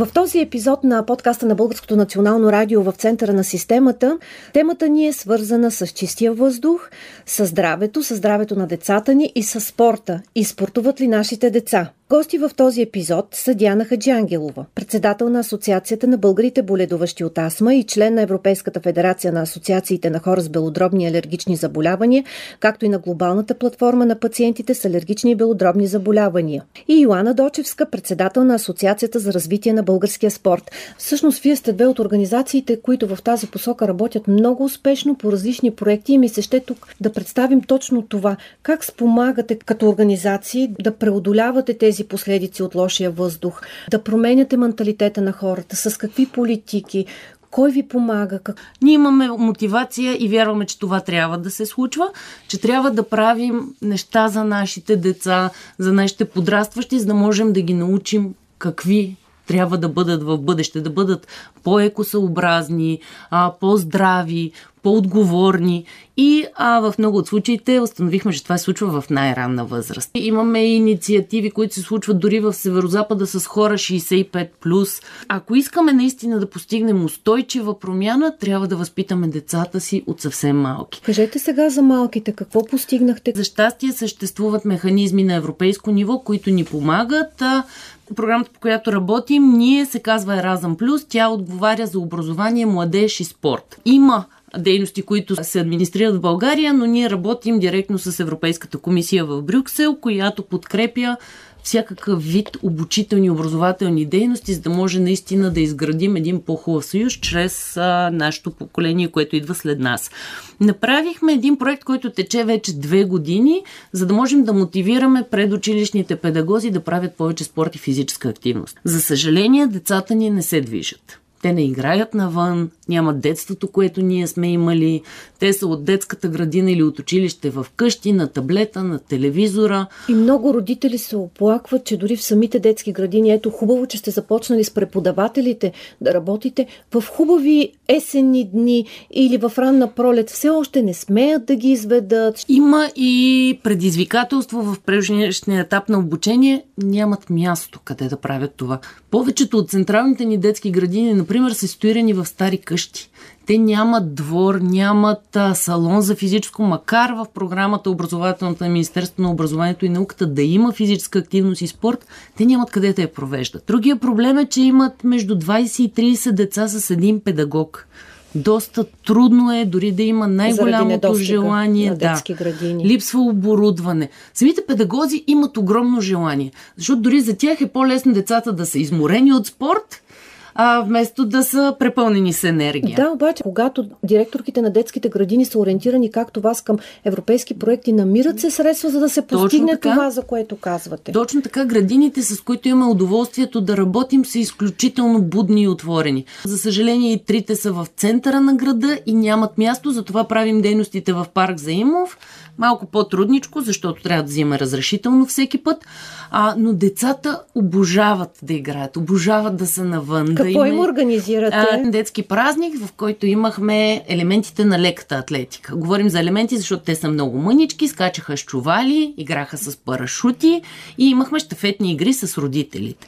В този епизод на подкаста на Българското национално радио в центъра на системата, темата ни е свързана с чистия въздух, с здравето, с здравето на децата ни и с спорта. И спортуват ли нашите деца? Гости в този епизод са Диана Хаджиангелова, председател на Асоциацията на българите боледуващи от астма и член на Европейската федерация на асоциациите на хора с белодробни алергични заболявания, както и на глобалната платформа на пациентите с алергични и белодробни заболявания. И Йоанна Дочевска, председател на Асоциацията за развитие на българския спорт. Всъщност, вие сте две от организациите, които в тази посока работят много успешно по различни проекти и ми се ще тук да представим точно това. Как спомагате като организации да преодолявате тези тези последици от лошия въздух, да променяте менталитета на хората, с какви политики, кой ви помага? Как... Ние имаме мотивация и вярваме, че това трябва да се случва, че трябва да правим неща за нашите деца, за нашите подрастващи, за да можем да ги научим какви трябва да бъдат в бъдеще, да бъдат по-екосъобразни, по-здрави, по-отговорни и а, в много от случаите установихме, че това се случва в най-ранна възраст. Имаме инициативи, които се случват дори в Северозапада с хора 65+. Ако искаме наистина да постигнем устойчива промяна, трябва да възпитаме децата си от съвсем малки. Кажете сега за малките, какво постигнахте? За щастие съществуват механизми на европейско ниво, които ни помагат. Програмата, по която работим, ние се казва Еразъм Плюс. Тя отговаря за образование, младеж и спорт. Има дейности, които се администрират в България, но ние работим директно с Европейската комисия в Брюксел, която подкрепя всякакъв вид обучителни образователни дейности, за да може наистина да изградим един по-хубав съюз чрез а, нашето поколение, което идва след нас. Направихме един проект, който тече вече две години, за да можем да мотивираме предучилищните педагози да правят повече спорт и физическа активност. За съжаление, децата ни не се движат. Те не играят навън, нямат детството, което ние сме имали. Те са от детската градина или от училище в къщи, на таблета, на телевизора. И много родители се оплакват, че дори в самите детски градини, ето хубаво, че сте започнали с преподавателите да работите в хубави есенни дни или в ранна пролет. Все още не смеят да ги изведат. Има и предизвикателство в предишния етап на обучение. Нямат място къде да правят това. Повечето от централните ни детски градини, например, са ситуирани в стари къщи. Те нямат двор, нямат а, салон за физическо, макар в програмата образователната на Министерството на образованието и науката да има физическа активност и спорт, те нямат къде да я провеждат. Другия проблем е, че имат между 20 и 30 деца с един педагог доста трудно е, дори да има най-голямото желание. Да, градини. Липсва оборудване. Самите педагози имат огромно желание, защото дори за тях е по-лесно децата да са изморени от спорт а, вместо да са препълнени с енергия. Да, обаче, когато директорките на детските градини са ориентирани както вас към европейски проекти, намират се средства, за да се постигне това, за което казвате. Точно така, градините, с които имаме удоволствието да работим, са изключително будни и отворени. За съжаление, и трите са в центъра на града и нямат място, затова правим дейностите в парк Заимов малко по-трудничко, защото трябва да взима разрешително всеки път, а, но децата обожават да играят, обожават да са навън. Какво да им организирате? А, детски празник, в който имахме елементите на леката атлетика. Говорим за елементи, защото те са много мънички, скачаха с чували, играха с парашути и имахме щафетни игри с родителите.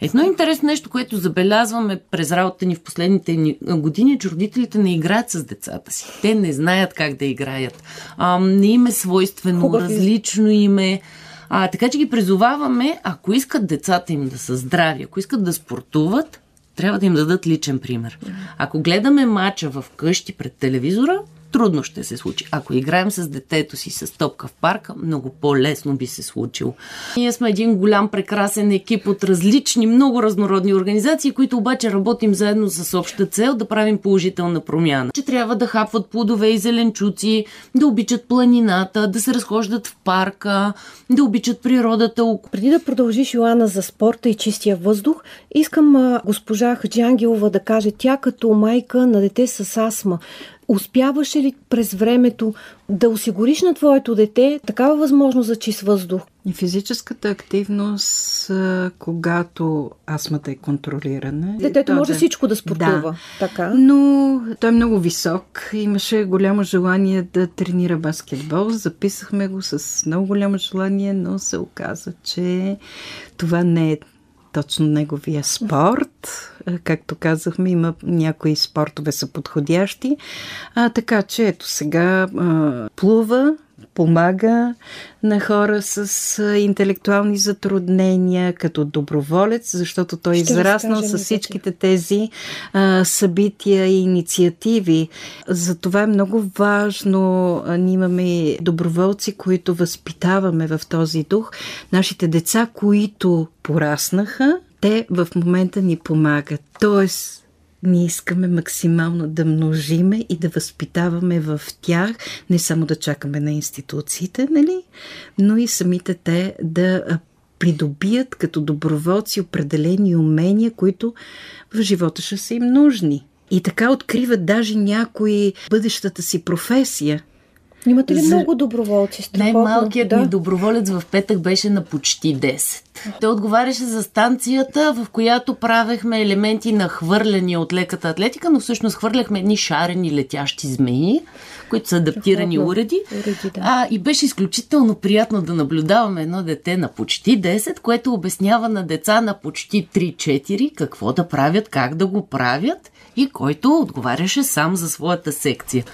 Едно интересно нещо, което забелязваме през работата ни в последните години, е, че родителите не играят с децата си. Те не знаят как да играят. А, не им е свойствено, Хубав различно им е. А, така че ги призоваваме, ако искат децата им да са здрави, ако искат да спортуват, трябва да им дадат личен пример. Ако гледаме мача в къщи пред телевизора, трудно ще се случи. Ако играем с детето си с топка в парка, много по-лесно би се случило. Ние сме един голям, прекрасен екип от различни, много разнородни организации, които обаче работим заедно с обща цел да правим положителна промяна. Че трябва да хапват плодове и зеленчуци, да обичат планината, да се разхождат в парка, да обичат природата. Преди да продължиш, Йоанна, за спорта и чистия въздух, искам госпожа Хаджи Ангелова да каже, тя като майка на дете с астма, Успяваше ли през времето да осигуриш на твоето дете такава възможност за чист въздух? И физическата активност, когато астмата е контролирана. Детето може да... всичко да спортува. Да. Така. Но той е много висок. Имаше голямо желание да тренира баскетбол. Записахме го с много голямо желание, но се оказа, че това не е точно неговия спорт. Както казахме, има някои спортове са подходящи. А, така че ето сега а, плува, помага на хора с интелектуални затруднения като доброволец, защото той е израснал с всичките тези а, събития и инициативи. Затова е много важно. Ние имаме доброволци, които възпитаваме в този дух. Нашите деца, които пораснаха, те в момента ни помагат. Тоест, ние искаме максимално да множиме и да възпитаваме в тях, не само да чакаме на институциите, нали, но и самите те да придобият като доброволци определени умения, които в живота ще са им нужни. И така откриват даже някои бъдещата си професия. Имате ли За... много доброволци? Най-малкият да. ни доброволец в петък беше на почти 10. Той отговаряше за станцията, в която правехме елементи на хвърляния от леката атлетика, но всъщност хвърляхме едни шарени летящи змеи, които са адаптирани уреди. уреди да. а, и беше изключително приятно да наблюдаваме едно дете на почти 10, което обяснява на деца на почти 3-4 какво да правят, как да го правят и който отговаряше сам за своята секция.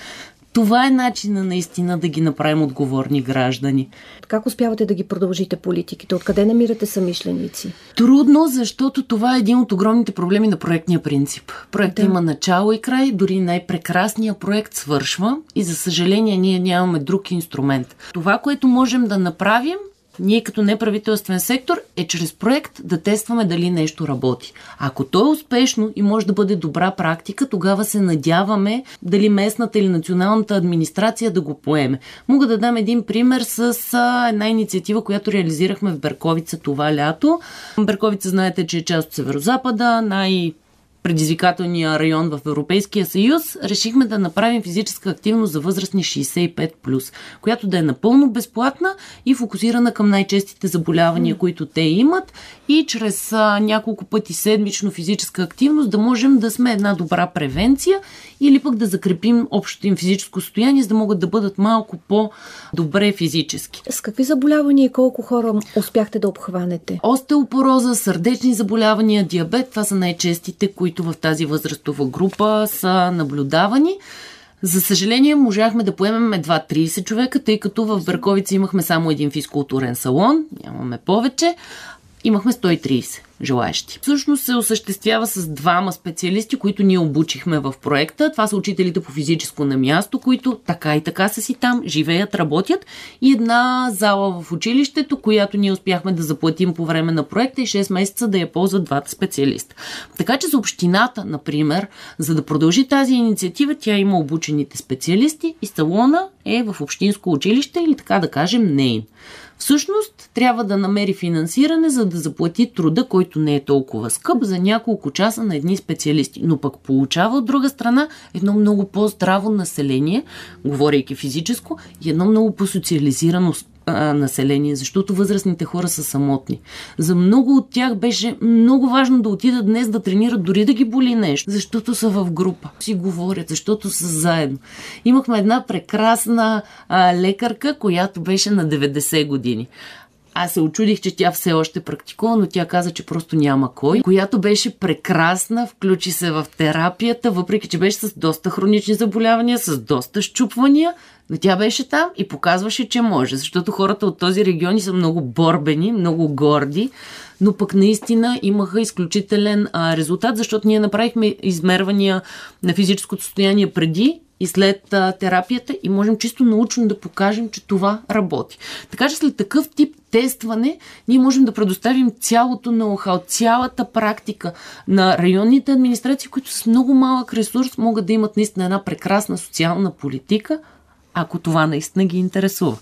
Това е начина наистина да ги направим отговорни граждани. Как успявате да ги продължите политиките? Откъде намирате самишленици? Трудно, защото това е един от огромните проблеми на проектния принцип. Проектът да. има начало и край, дори най-прекрасният проект свършва и за съжаление ние нямаме друг инструмент. Това, което можем да направим ние като неправителствен сектор е чрез проект да тестваме дали нещо работи. Ако то е успешно и може да бъде добра практика, тогава се надяваме дали местната или националната администрация да го поеме. Мога да дам един пример с една инициатива, която реализирахме в Берковица това лято. Берковица знаете, че е част от Северозапада, най- предизвикателния район в Европейския съюз, решихме да направим физическа активност за възрастни 65+, която да е напълно безплатна и фокусирана към най-честите заболявания, mm. които те имат и чрез а, няколко пъти седмично физическа активност да можем да сме една добра превенция или пък да закрепим общото им физическо състояние, за да могат да бъдат малко по-добре физически. С какви заболявания и колко хора успяхте да обхванете? Остеопороза, сърдечни заболявания, диабет, това са най-честите, които в тази възрастова група са наблюдавани. За съжаление, можахме да поемем едва 30 човека, тъй като в Берковица имахме само един физкултурен салон, нямаме повече. Имахме 130 желаящи. Всъщност се осъществява с двама специалисти, които ние обучихме в проекта. Това са учителите по физическо на място, които така и така са си там, живеят, работят. И една зала в училището, която ние успяхме да заплатим по време на проекта и 6 месеца да я ползват двата специалиста. Така че за общината, например, за да продължи тази инициатива, тя има обучените специалисти и салона е в общинско училище или така да кажем нейн. Всъщност трябва да намери финансиране, за да заплати труда, който не е толкова скъп за няколко часа на едни специалисти. Но пък получава от друга страна едно много по-здраво население, говорейки физическо, и едно много по-социализирано а, население, защото възрастните хора са самотни. За много от тях беше много важно да отидат днес да тренират, дори да ги боли нещо, защото са в група, си говорят, защото са заедно. Имахме една прекрасна а, лекарка, която беше на 90 години. Аз се очудих, че тя все още практикува, но тя каза, че просто няма кой. Която беше прекрасна, включи се в терапията, въпреки че беше с доста хронични заболявания, с доста щупвания, но тя беше там и показваше, че може, защото хората от този регион са много борбени, много горди, но пък наистина имаха изключителен а, резултат, защото ние направихме измервания на физическото състояние преди и след а, терапията и можем чисто научно да покажем, че това работи. Така че след такъв тип тестване ние можем да предоставим цялото ноу-хау, цялата практика на районните администрации, които с много малък ресурс могат да имат наистина една прекрасна социална политика, ако това наистина ги интересува.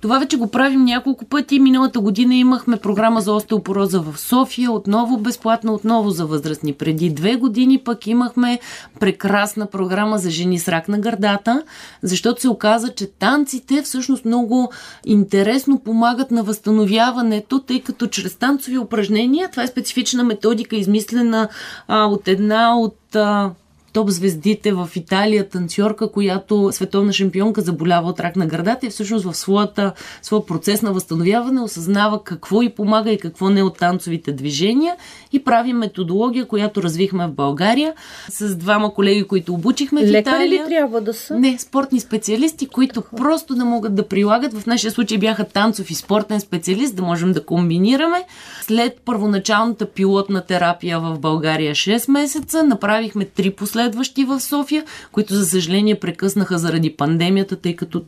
Това вече го правим няколко пъти. Миналата година имахме програма за остеопороза в София, отново безплатно, отново за възрастни. Преди две години пък имахме прекрасна програма за жени с рак на гърдата, защото се оказа, че танците всъщност много интересно помагат на възстановяването, тъй като чрез танцови упражнения, това е специфична методика, измислена а, от една от а, топ звездите в Италия, танцорка, която световна шампионка заболява от рак на гърдата и всъщност в своята, своя процес на възстановяване осъзнава какво и помага и какво не от танцовите движения и прави методология, която развихме в България с двама колеги, които обучихме в Лекари Италия. ли трябва да са? Не, спортни специалисти, които просто да могат да прилагат. В нашия случай бяха танцов и спортен специалист, да можем да комбинираме. След първоначалната пилотна терапия в България 6 месеца, направихме три последващи в София, които за съжаление прекъснаха заради пандемията, тъй като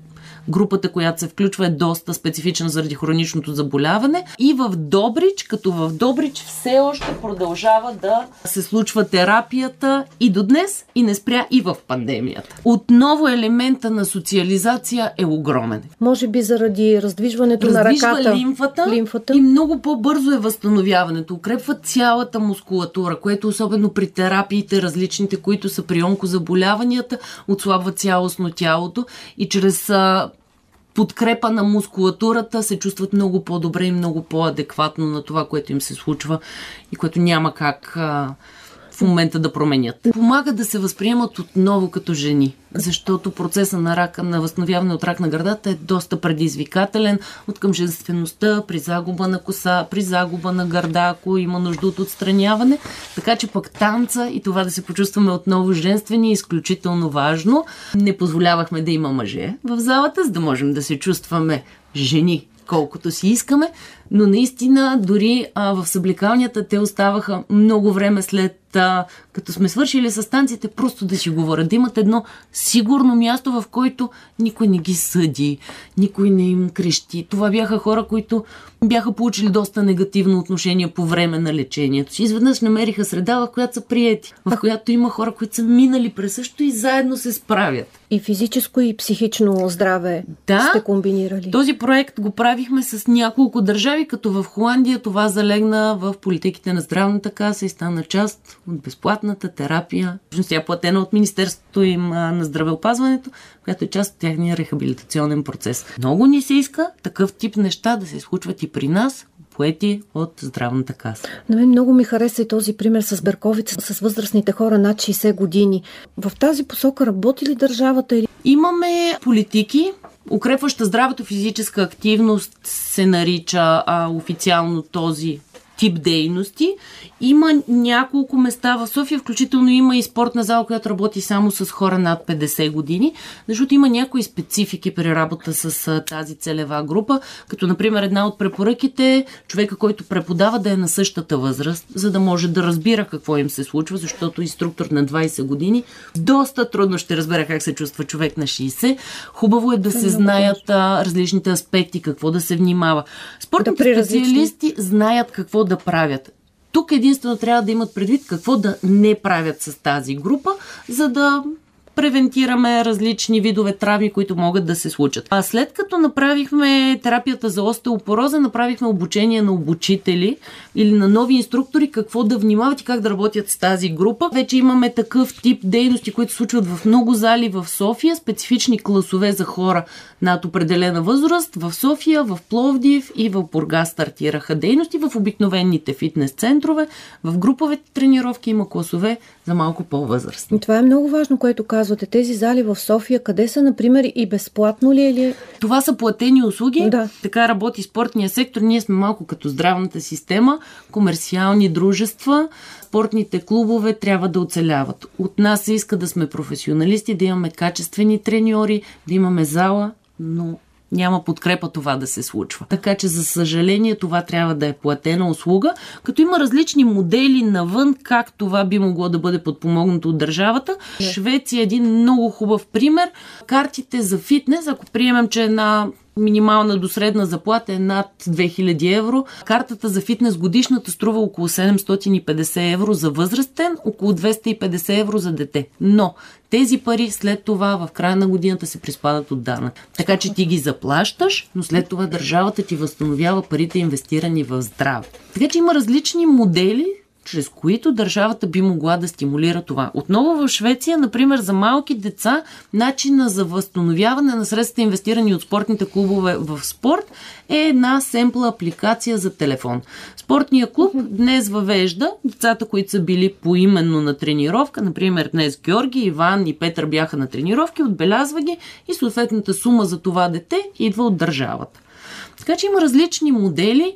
групата, която се включва е доста специфична заради хроничното заболяване. И в Добрич, като в Добрич все още продължава да се случва терапията и до днес и не спря и в пандемията. Отново елемента на социализация е огромен. Може би заради раздвижването Раздвижва на ръката. лимфата, лимфата. и много по-бързо е възстановяването. Укрепва цялата мускулатура, което особено при терапиите различните, които са при онкозаболяванията, отслабва цялостно тялото и чрез а, подкрепа на мускулатурата се чувстват много по-добре и много по-адекватно на това, което им се случва и което няма как а, в момента да променят. Помага да се възприемат отново като жени, защото процеса на рака, на възстановяване от рак на гърдата е доста предизвикателен от към женствеността, при загуба на коса, при загуба на гърда, ако има нужда от отстраняване. Така че пък танца и това да се почувстваме отново женствени е изключително важно. Не позволявахме да има мъже в залата, за да можем да се чувстваме жени колкото си искаме, но наистина дори а, в съблекалнията те оставаха много време след а, като сме свършили с станциите, просто да си говорят, да имат едно сигурно място, в който никой не ги съди, никой не им крещи. Това бяха хора, които бяха получили доста негативно отношение по време на лечението си. Изведнъж намериха среда, в която са приети, в която има хора, които са минали през също и заедно се справят. И физическо и психично здраве Да. сте комбинирали. Този проект го правихме с няколко държави, като в Холандия това залегна в политиките на здравната каса и стана част от безплатната терапия. Всъщност тя е платена от Министерството им на здравеопазването, която е част от тяхния рехабилитационен процес. Много ни се иска такъв тип неща да се случват и при нас, поети от здравната каса. На мен много ми хареса и този пример с Берковица, с възрастните хора над 60 години. В тази посока работи ли държавата или Имаме политики. Укрепваща здравето физическа активност се нарича а, официално този тип дейности. Има няколко места в София, включително има и спортна зала, която работи само с хора над 50 години, защото има някои специфики при работа с тази целева група, като например една от препоръките е човека, който преподава да е на същата възраст, за да може да разбира какво им се случва, защото инструктор на 20 години доста трудно ще разбере как се чувства човек на 60. Хубаво е да се знаят а, различните аспекти, какво да се внимава. Спортните различни- специалисти знаят какво да правят. Тук единствено трябва да имат предвид какво да не правят с тази група, за да превентираме различни видове травми, които могат да се случат. А след като направихме терапията за остеопороза, направихме обучение на обучители или на нови инструктори какво да внимават и как да работят с тази група. Вече имаме такъв тип дейности, които случват в много зали в София, специфични класове за хора над определена възраст. В София, в Пловдив и в Бургас стартираха дейности. В обикновените фитнес центрове, в груповите тренировки има класове за малко по-възрастни. Това е много важно, което казвате. Тези зали в София, къде са, например, и безплатно ли е или... Това са платени услуги. Да. Така работи спортния сектор. Ние сме малко като здравната система, комерциални дружества. Спортните клубове трябва да оцеляват. От нас се иска да сме професионалисти, да имаме качествени треньори, да имаме зала, но няма подкрепа това да се случва. Така че, за съжаление, това трябва да е платена услуга, като има различни модели навън, как това би могло да бъде подпомогнато от държавата. Швеция е един много хубав пример. Картите за фитнес, ако приемем, че една минимална до средна заплата е над 2000 евро. Картата за фитнес годишната струва около 750 евро за възрастен, около 250 евро за дете. Но тези пари след това в края на годината се приспадат от данък. Така че ти ги заплащаш, но след това държавата ти възстановява парите инвестирани в здраве. Така че има различни модели, чрез които държавата би могла да стимулира това. Отново в Швеция, например, за малки деца, начина за възстановяване на средствата, инвестирани от спортните клубове в спорт, е една семпла апликация за телефон. Спортния клуб днес въвежда децата, които са били поименно на тренировка, например днес Георги, Иван и Петър бяха на тренировки, отбелязва ги и съответната сума за това дете идва от държавата. Така че има различни модели.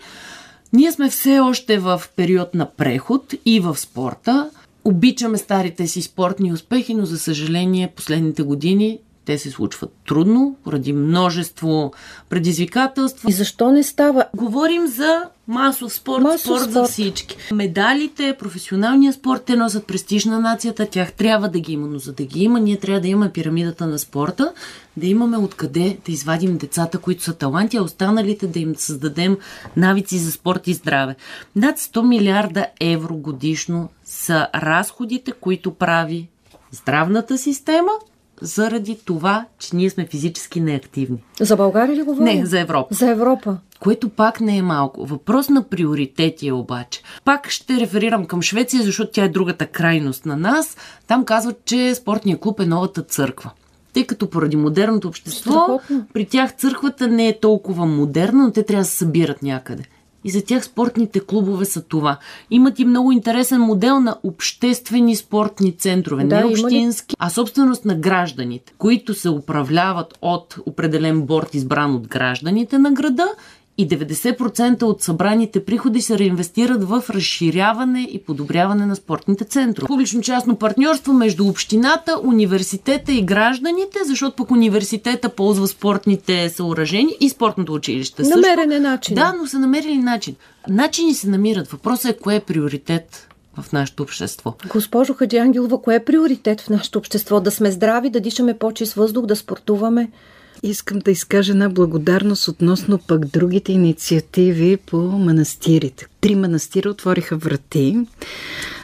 Ние сме все още в период на преход и в спорта. Обичаме старите си спортни успехи, но за съжаление последните години те се случват трудно, поради множество предизвикателства. И защо не става? Говорим за масов спорт, масов спорт, спорт за всички. Медалите, професионалния спорт, те носят престиж на нацията, тях трябва да ги има, но за да ги има, ние трябва да имаме пирамидата на спорта, да имаме откъде да извадим децата, които са таланти, а останалите да им създадем навици за спорт и здраве. Над 100 милиарда евро годишно са разходите, които прави здравната система заради това, че ние сме физически неактивни. За България ли говорим? Не, за Европа. За Европа. Което пак не е малко. Въпрос на приоритети е обаче. Пак ще реферирам към Швеция, защото тя е другата крайност на нас. Там казват, че спортния клуб е новата църква тъй като поради модерното общество, Страхотно. при тях църквата не е толкова модерна, но те трябва да се събират някъде. И за тях спортните клубове са това. Имат и много интересен модел на обществени спортни центрове. Да, не общински, а собственост на гражданите, които се управляват от определен борт, избран от гражданите на града и 90% от събраните приходи се реинвестират в разширяване и подобряване на спортните центрове. Публично-частно партньорство между общината, университета и гражданите, защото пък университета ползва спортните съоръжения и спортното училище. Намерен е начин. Да, но са намерили начин. Начини се намират. Въпросът е кое е приоритет в нашето общество. Госпожо Хаджи Ангелова, кое е приоритет в нашето общество? Да сме здрави, да дишаме по-чист въздух, да спортуваме? Искам да изкажа една благодарност относно пък другите инициативи по манастирите. Три манастира отвориха врати.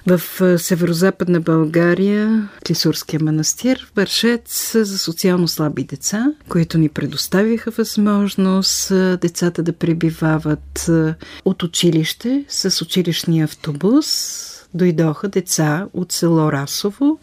В северо-западна България Клисурския манастир, Вършец за социално слаби деца, които ни предоставиха възможност децата да пребивават от училище с училищния автобус дойдоха деца от село Расово,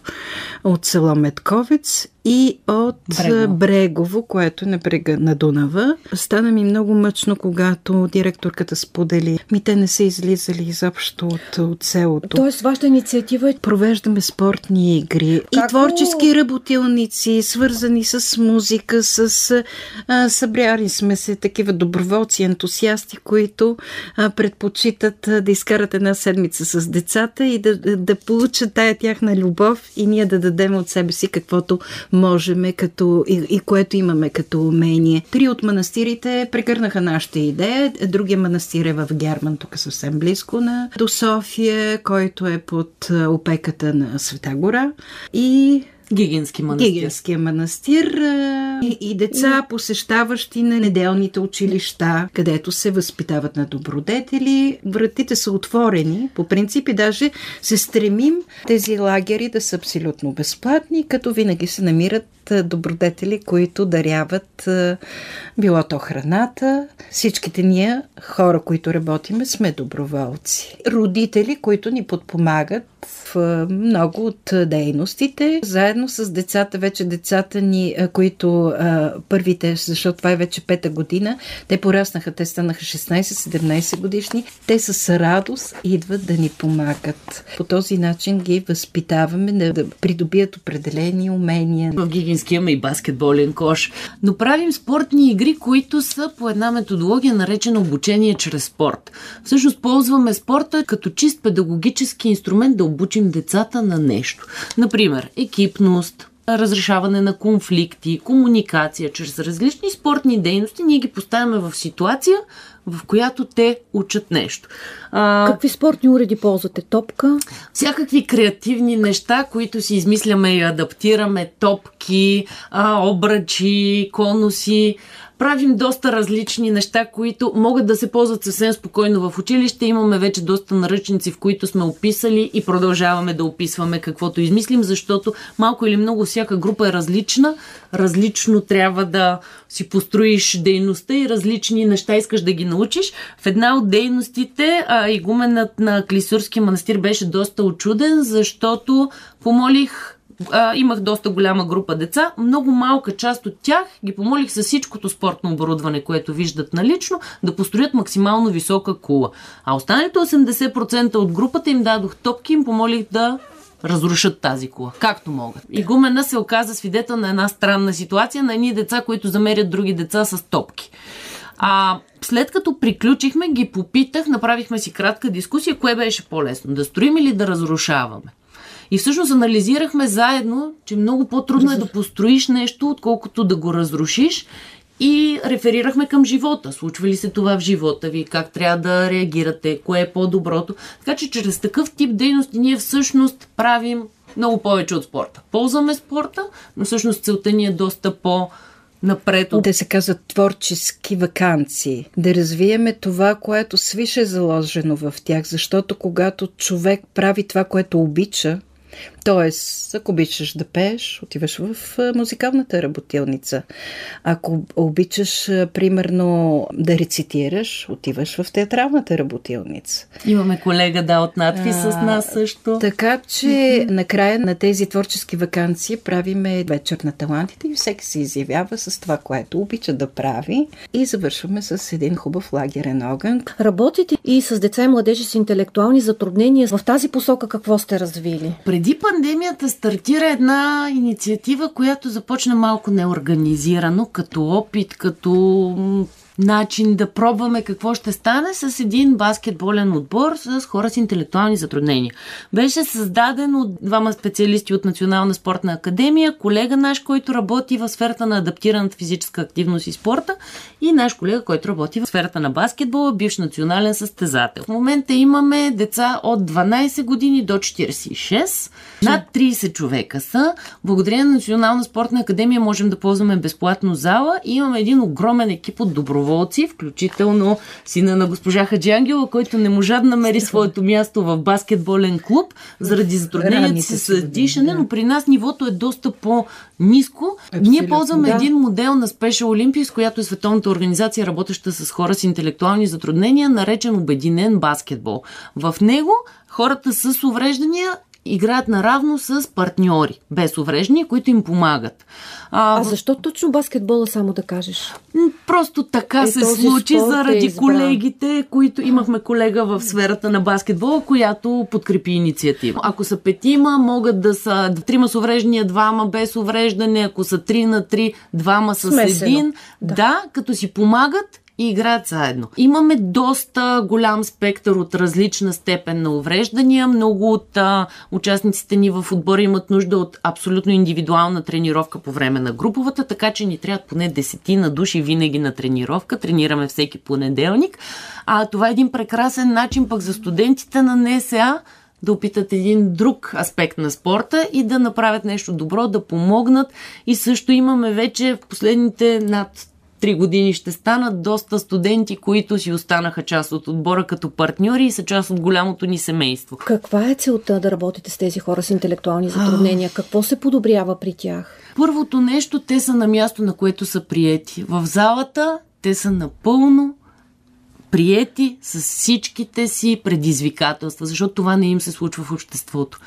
от село Метковец и от Брегово. Брегово, което е на брега на Дунава. Стана ми много мъчно, когато директорката сподели. Ми те не са излизали изобщо от, от селото. Тоест, вашата инициатива е... Провеждаме спортни игри Како? и творчески работилници, свързани с музика, с... А, събряли сме се такива доброволци, ентусиасти, които а, предпочитат а, да изкарат една седмица с децата и да, да, да получат тая тяхна любов и ние да дадем от себе си каквото можем като, и, и което имаме като умение. Три от манастирите прегърнаха нашата идея. Другия манастир е в Герман, тук съвсем близко на, до София, който е под опеката на Света гора. И Гигински манастир. Гигинския манастир и, и деца, посещаващи на неделните училища, където се възпитават на добродетели. Вратите са отворени. По принцип и даже се стремим тези лагери да са абсолютно безплатни, като винаги се намират добродетели, които даряват било то храната. Всичките ние, хора, които работиме, сме доброволци. Родители, които ни подпомагат в много от дейностите. Заедно с децата, вече децата ни, които първите, защото това е вече пета година, те пораснаха, те станаха 16-17 годишни, те с радост идват да ни помагат. По този начин ги възпитаваме да, придобият определени умения. В Гигински имаме и баскетболен кош, но правим спортни игри, които са по една методология наречена обучение чрез спорт. Всъщност ползваме спорта като чист педагогически инструмент да обучим децата на нещо. Например, екипност, разрешаване на конфликти, комуникация, чрез различни спортни дейности, ние ги поставяме в ситуация, в която те учат нещо. А, Какви спортни уреди ползвате? Топка? Всякакви креативни неща, които си измисляме и адаптираме. Топки, а, обръчи, конуси правим доста различни неща, които могат да се ползват съвсем спокойно в училище. Имаме вече доста наръчници, в които сме описали и продължаваме да описваме каквото измислим, защото малко или много всяка група е различна. Различно трябва да си построиш дейността и различни неща искаш да ги научиш. В една от дейностите а, игуменът на Клисурски манастир беше доста очуден, защото помолих а, имах доста голяма група деца. Много малка част от тях ги помолих с всичкото спортно оборудване, което виждат налично, да построят максимално висока кула. А останалите 80% от групата им дадох топки и им помолих да разрушат тази кула, както могат. И гумена се оказа свидетел на една странна ситуация на едни деца, които замерят други деца с топки. А след като приключихме, ги попитах, направихме си кратка дискусия, кое беше по-лесно, да строим или да разрушаваме. И всъщност анализирахме заедно, че много по-трудно е да построиш нещо, отколкото да го разрушиш. И реферирахме към живота. Случва ли се това в живота ви? Как трябва да реагирате? Кое е по-доброто? Така че чрез такъв тип дейности ние всъщност правим много повече от спорта. Ползваме спорта, но всъщност целта ни е доста по- напред. Да се казват творчески вакансии. Да развиеме това, което свише е заложено в тях, защото когато човек прави това, което обича, Тоест, ако обичаш да пееш, отиваш в музикалната работилница. Ако обичаш, примерно, да рецитираш, отиваш в театралната работилница. Имаме колега, да, от надпи с нас също. Така че, накрая на тези творчески вакансии правиме вечер на талантите и всеки се изявява с това, което обича да прави и завършваме с един хубав лагерен огън. Работите и с деца и младежи с интелектуални затруднения. В тази посока какво сте развили? Преди пандемията стартира една инициатива, която започна малко неорганизирано, като опит, като начин да пробваме какво ще стане с един баскетболен отбор с хора с интелектуални затруднения. Беше създаден от двама специалисти от Национална спортна академия, колега наш, който работи в сферата на адаптираната физическа активност и спорта и наш колега, който работи в сферата на баскетбола, бивш национален състезател. В момента имаме деца от 12 години до 46. Над 30 човека са. Благодарение на Национална спортна академия можем да ползваме безплатно зала и имаме един огромен екип от доброволци доброволци, включително сина на госпожа Хаджангела, който не можа да намери своето място в баскетболен клуб заради затрудненията си с дишане, но при нас нивото е доста по-низко. Ние ползваме да. един модел на Special Olympics, която е световната организация, работеща с хора с интелектуални затруднения, наречен Обединен баскетбол. В него хората с увреждания играят наравно с партньори, без увреждания, които им помагат. А, а защо точно баскетбола, само да кажеш? Просто така е, се случи е заради е колегите, които имахме колега в сферата на баскетбола, която подкрепи инициатива. Ако са петима, могат да са трима с увреждания, двама без увреждане, ако са три на три, двама с Смесено. един. Да. да, като си помагат и играят заедно. Имаме доста голям спектър от различна степен на увреждания. Много от а, участниците ни в отбора имат нужда от абсолютно индивидуална тренировка по време на груповата, така че ни трябват поне десетина души винаги на тренировка. Тренираме всеки понеделник. А това е един прекрасен начин пък за студентите на НСА да опитат един друг аспект на спорта и да направят нещо добро, да помогнат. И също имаме вече в последните над три години ще станат доста студенти, които си останаха част от отбора като партньори и са част от голямото ни семейство. Каква е целта да работите с тези хора с интелектуални затруднения? Какво се подобрява при тях? Първото нещо, те са на място, на което са приети. В залата те са напълно приети с всичките си предизвикателства, защото това не им се случва в обществото.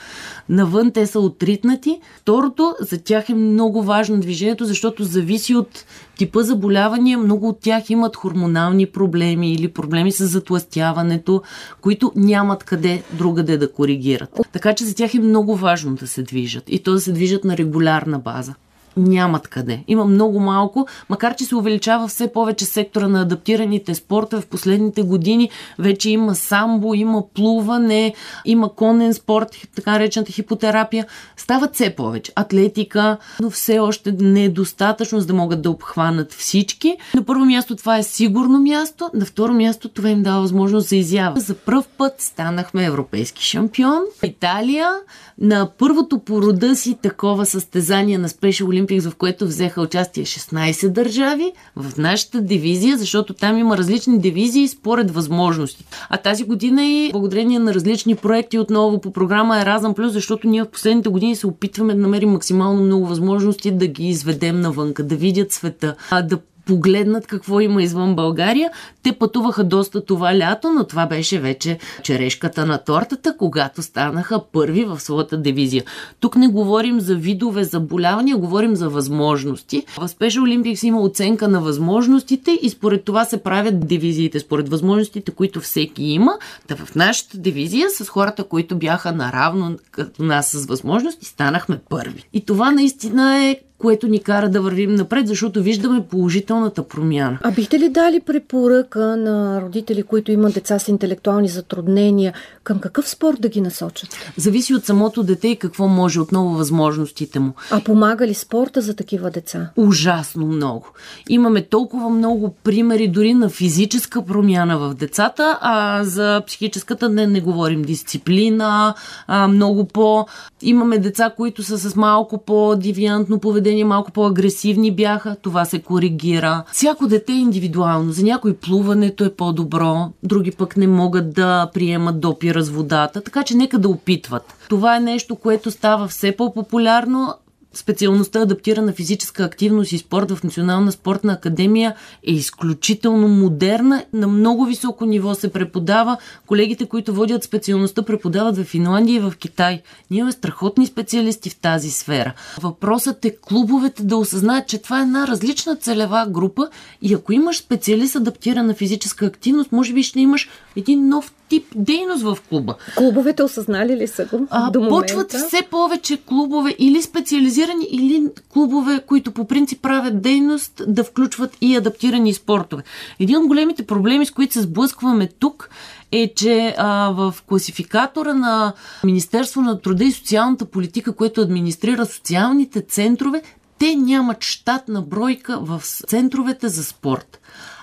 Навън те са отритнати. Второто, за тях е много важно движението, защото зависи от типа заболявания. Много от тях имат хормонални проблеми или проблеми с затластяването, които нямат къде другаде да коригират. Така че за тях е много важно да се движат и то да се движат на регулярна база. Нямат къде. Има много малко, макар че се увеличава все повече сектора на адаптираните спортове в последните години. Вече има самбо, има плуване, има конен спорт, така наречената хипотерапия. Стават все повече. Атлетика, но все още не е достатъчно, за да могат да обхванат всички. На първо място това е сигурно място, на второ място това им дава възможност за изява. За първ път станахме европейски шампион. Италия на първото по рода си такова състезание на Special Olympics, в което взеха участие 16 държави в нашата дивизия, защото там има различни дивизии според възможности. А тази година и благодарение на различни проекти отново по програма Еразъм Плюс, защото ние в последните години се опитваме да намерим максимално много възможности да ги изведем навънка, да видят света, да погледнат какво има извън България. Те пътуваха доста това лято, но това беше вече черешката на тортата, когато станаха първи в своята дивизия. Тук не говорим за видове заболявания, говорим за възможности. В Special Olympics има оценка на възможностите и според това се правят дивизиите, според възможностите, които всеки има. Да в нашата дивизия с хората, които бяха наравно като нас с възможности, станахме първи. И това наистина е което ни кара да вървим напред, защото виждаме положителната промяна. А бихте ли дали препоръка на родители, които имат деца с интелектуални затруднения, към какъв спорт да ги насочат? Зависи от самото дете и какво може, отново възможностите му. А помага ли спорта за такива деца? Ужасно много. Имаме толкова много примери дори на физическа промяна в децата, а за психическата не, не говорим. Дисциплина, а, много по... Имаме деца, които са с малко по-девиантно поведение поведение малко по-агресивни бяха, това се коригира. Всяко дете е индивидуално. За някой плуването е по-добро, други пък не могат да приемат допира с водата, така че нека да опитват. Това е нещо, което става все по-популярно, специалността адаптирана физическа активност и спорт в Национална спортна академия е изключително модерна. На много високо ниво се преподава. Колегите, които водят специалността, преподават в Финландия и в Китай. Ние имаме страхотни специалисти в тази сфера. Въпросът е клубовете да осъзнаят, че това е една различна целева група и ако имаш специалист адаптирана физическа активност, може би ще имаш един нов тип дейност в клуба. Клубовете осъзнали ли са го? А, до почват все повече клубове или специализирани, или клубове, които по принцип правят дейност да включват и адаптирани спортове. Един от големите проблеми, с които се сблъскваме тук, е, че а, в класификатора на Министерство на труда и социалната политика, което администрира социалните центрове, те нямат щатна бройка в центровете за спорт.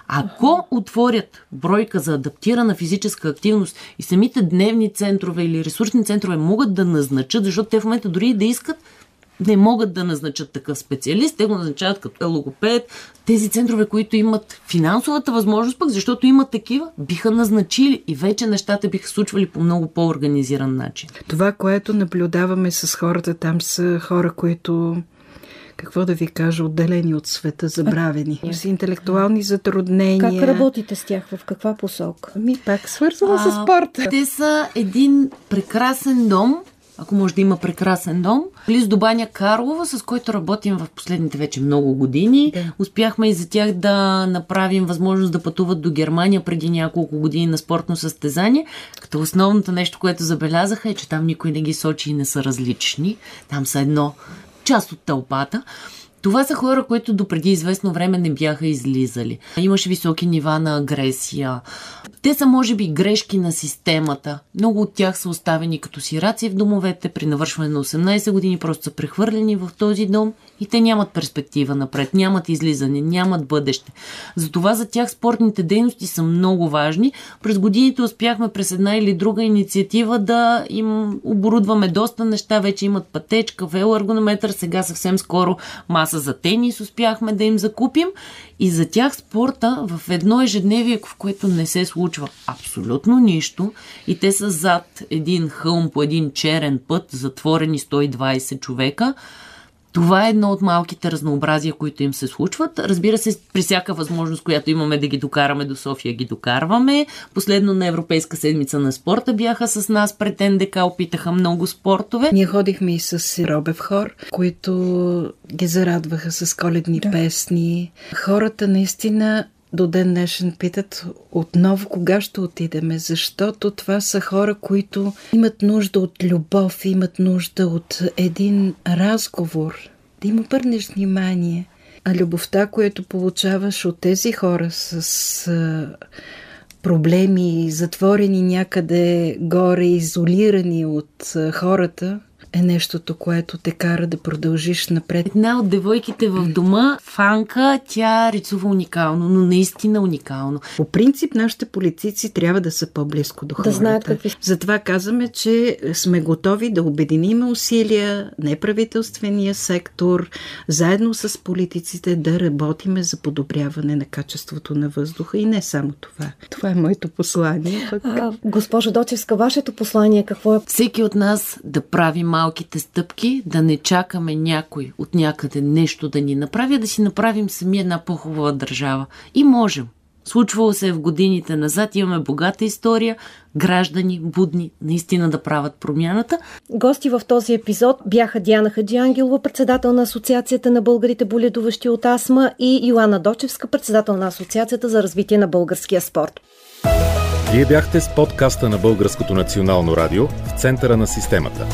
Ако отворят бройка за адаптирана физическа активност и самите дневни центрове или ресурсни центрове могат да назначат, защото те в момента дори да искат, не могат да назначат такъв специалист, те го назначават като логопед. Тези центрове, които имат финансовата възможност, пък защото имат такива, биха назначили и вече нещата биха случвали по много по-организиран начин. Това, което наблюдаваме с хората там са хора, които какво да ви кажа, отделени от света, забравени. С интелектуални затруднения. Как работите с тях? В каква посока? Ми пак свързано с спорта. Те са един прекрасен дом, ако може да има прекрасен дом. Близо до Баня Карлова, с който работим в последните вече много години. Да. Успяхме и за тях да направим възможност да пътуват до Германия преди няколко години на спортно състезание. Като основното нещо, което забелязаха е, че там никой не ги сочи и не са различни. Там са едно част от тълпата. Това са хора, които допреди известно време не бяха излизали. Имаше високи нива на агресия. Те са, може би, грешки на системата. Много от тях са оставени като сираци в домовете. При навършване на 18 години просто са прехвърлени в този дом и те нямат перспектива напред, нямат излизане, нямат бъдеще. Затова за тях спортните дейности са много важни. През годините успяхме през една или друга инициатива да им оборудваме доста неща. Вече имат пътечка, велоергонометър, сега съвсем скоро маса за тенис успяхме да им закупим. И за тях спорта в едно ежедневие, в което не се случва абсолютно нищо и те са зад един хълм по един черен път, затворени 120 човека, това е едно от малките разнообразия, които им се случват. Разбира се, при всяка възможност, която имаме да ги докараме до София, ги докарваме. Последно на Европейска седмица на спорта бяха с нас пред НДК, опитаха много спортове. Ние ходихме и с Робев хор, които ги зарадваха с коледни да. песни. Хората наистина до ден днешен питат отново кога ще отидеме, защото това са хора, които имат нужда от любов, имат нужда от един разговор, да им обърнеш внимание. А любовта, която получаваш от тези хора с проблеми, затворени някъде горе, изолирани от хората, е нещото, което те кара да продължиш напред. Една от девойките в дома, Фанка, тя рисува уникално, но наистина уникално. По принцип, нашите политици трябва да са по-близко до хората. Да знаят какви Затова казваме, че сме готови да обединим усилия, неправителствения сектор, заедно с политиците да работиме за подобряване на качеството на въздуха и не само това. Това е моето послание. Пък... А, госпожо Дочевска, вашето послание какво е? Всеки от нас да прави малките стъпки, да не чакаме някой от някъде нещо да ни направи, а да си направим сами една по-хубава държава. И можем. Случвало се е в годините назад, имаме богата история, граждани, будни, наистина да правят промяната. Гости в този епизод бяха Диана Хаджиангелова, председател на Асоциацията на българите боледуващи от астма и Йоанна Дочевска, председател на Асоциацията за развитие на българския спорт. Вие бяхте с подкаста на Българското национално радио в центъра на системата.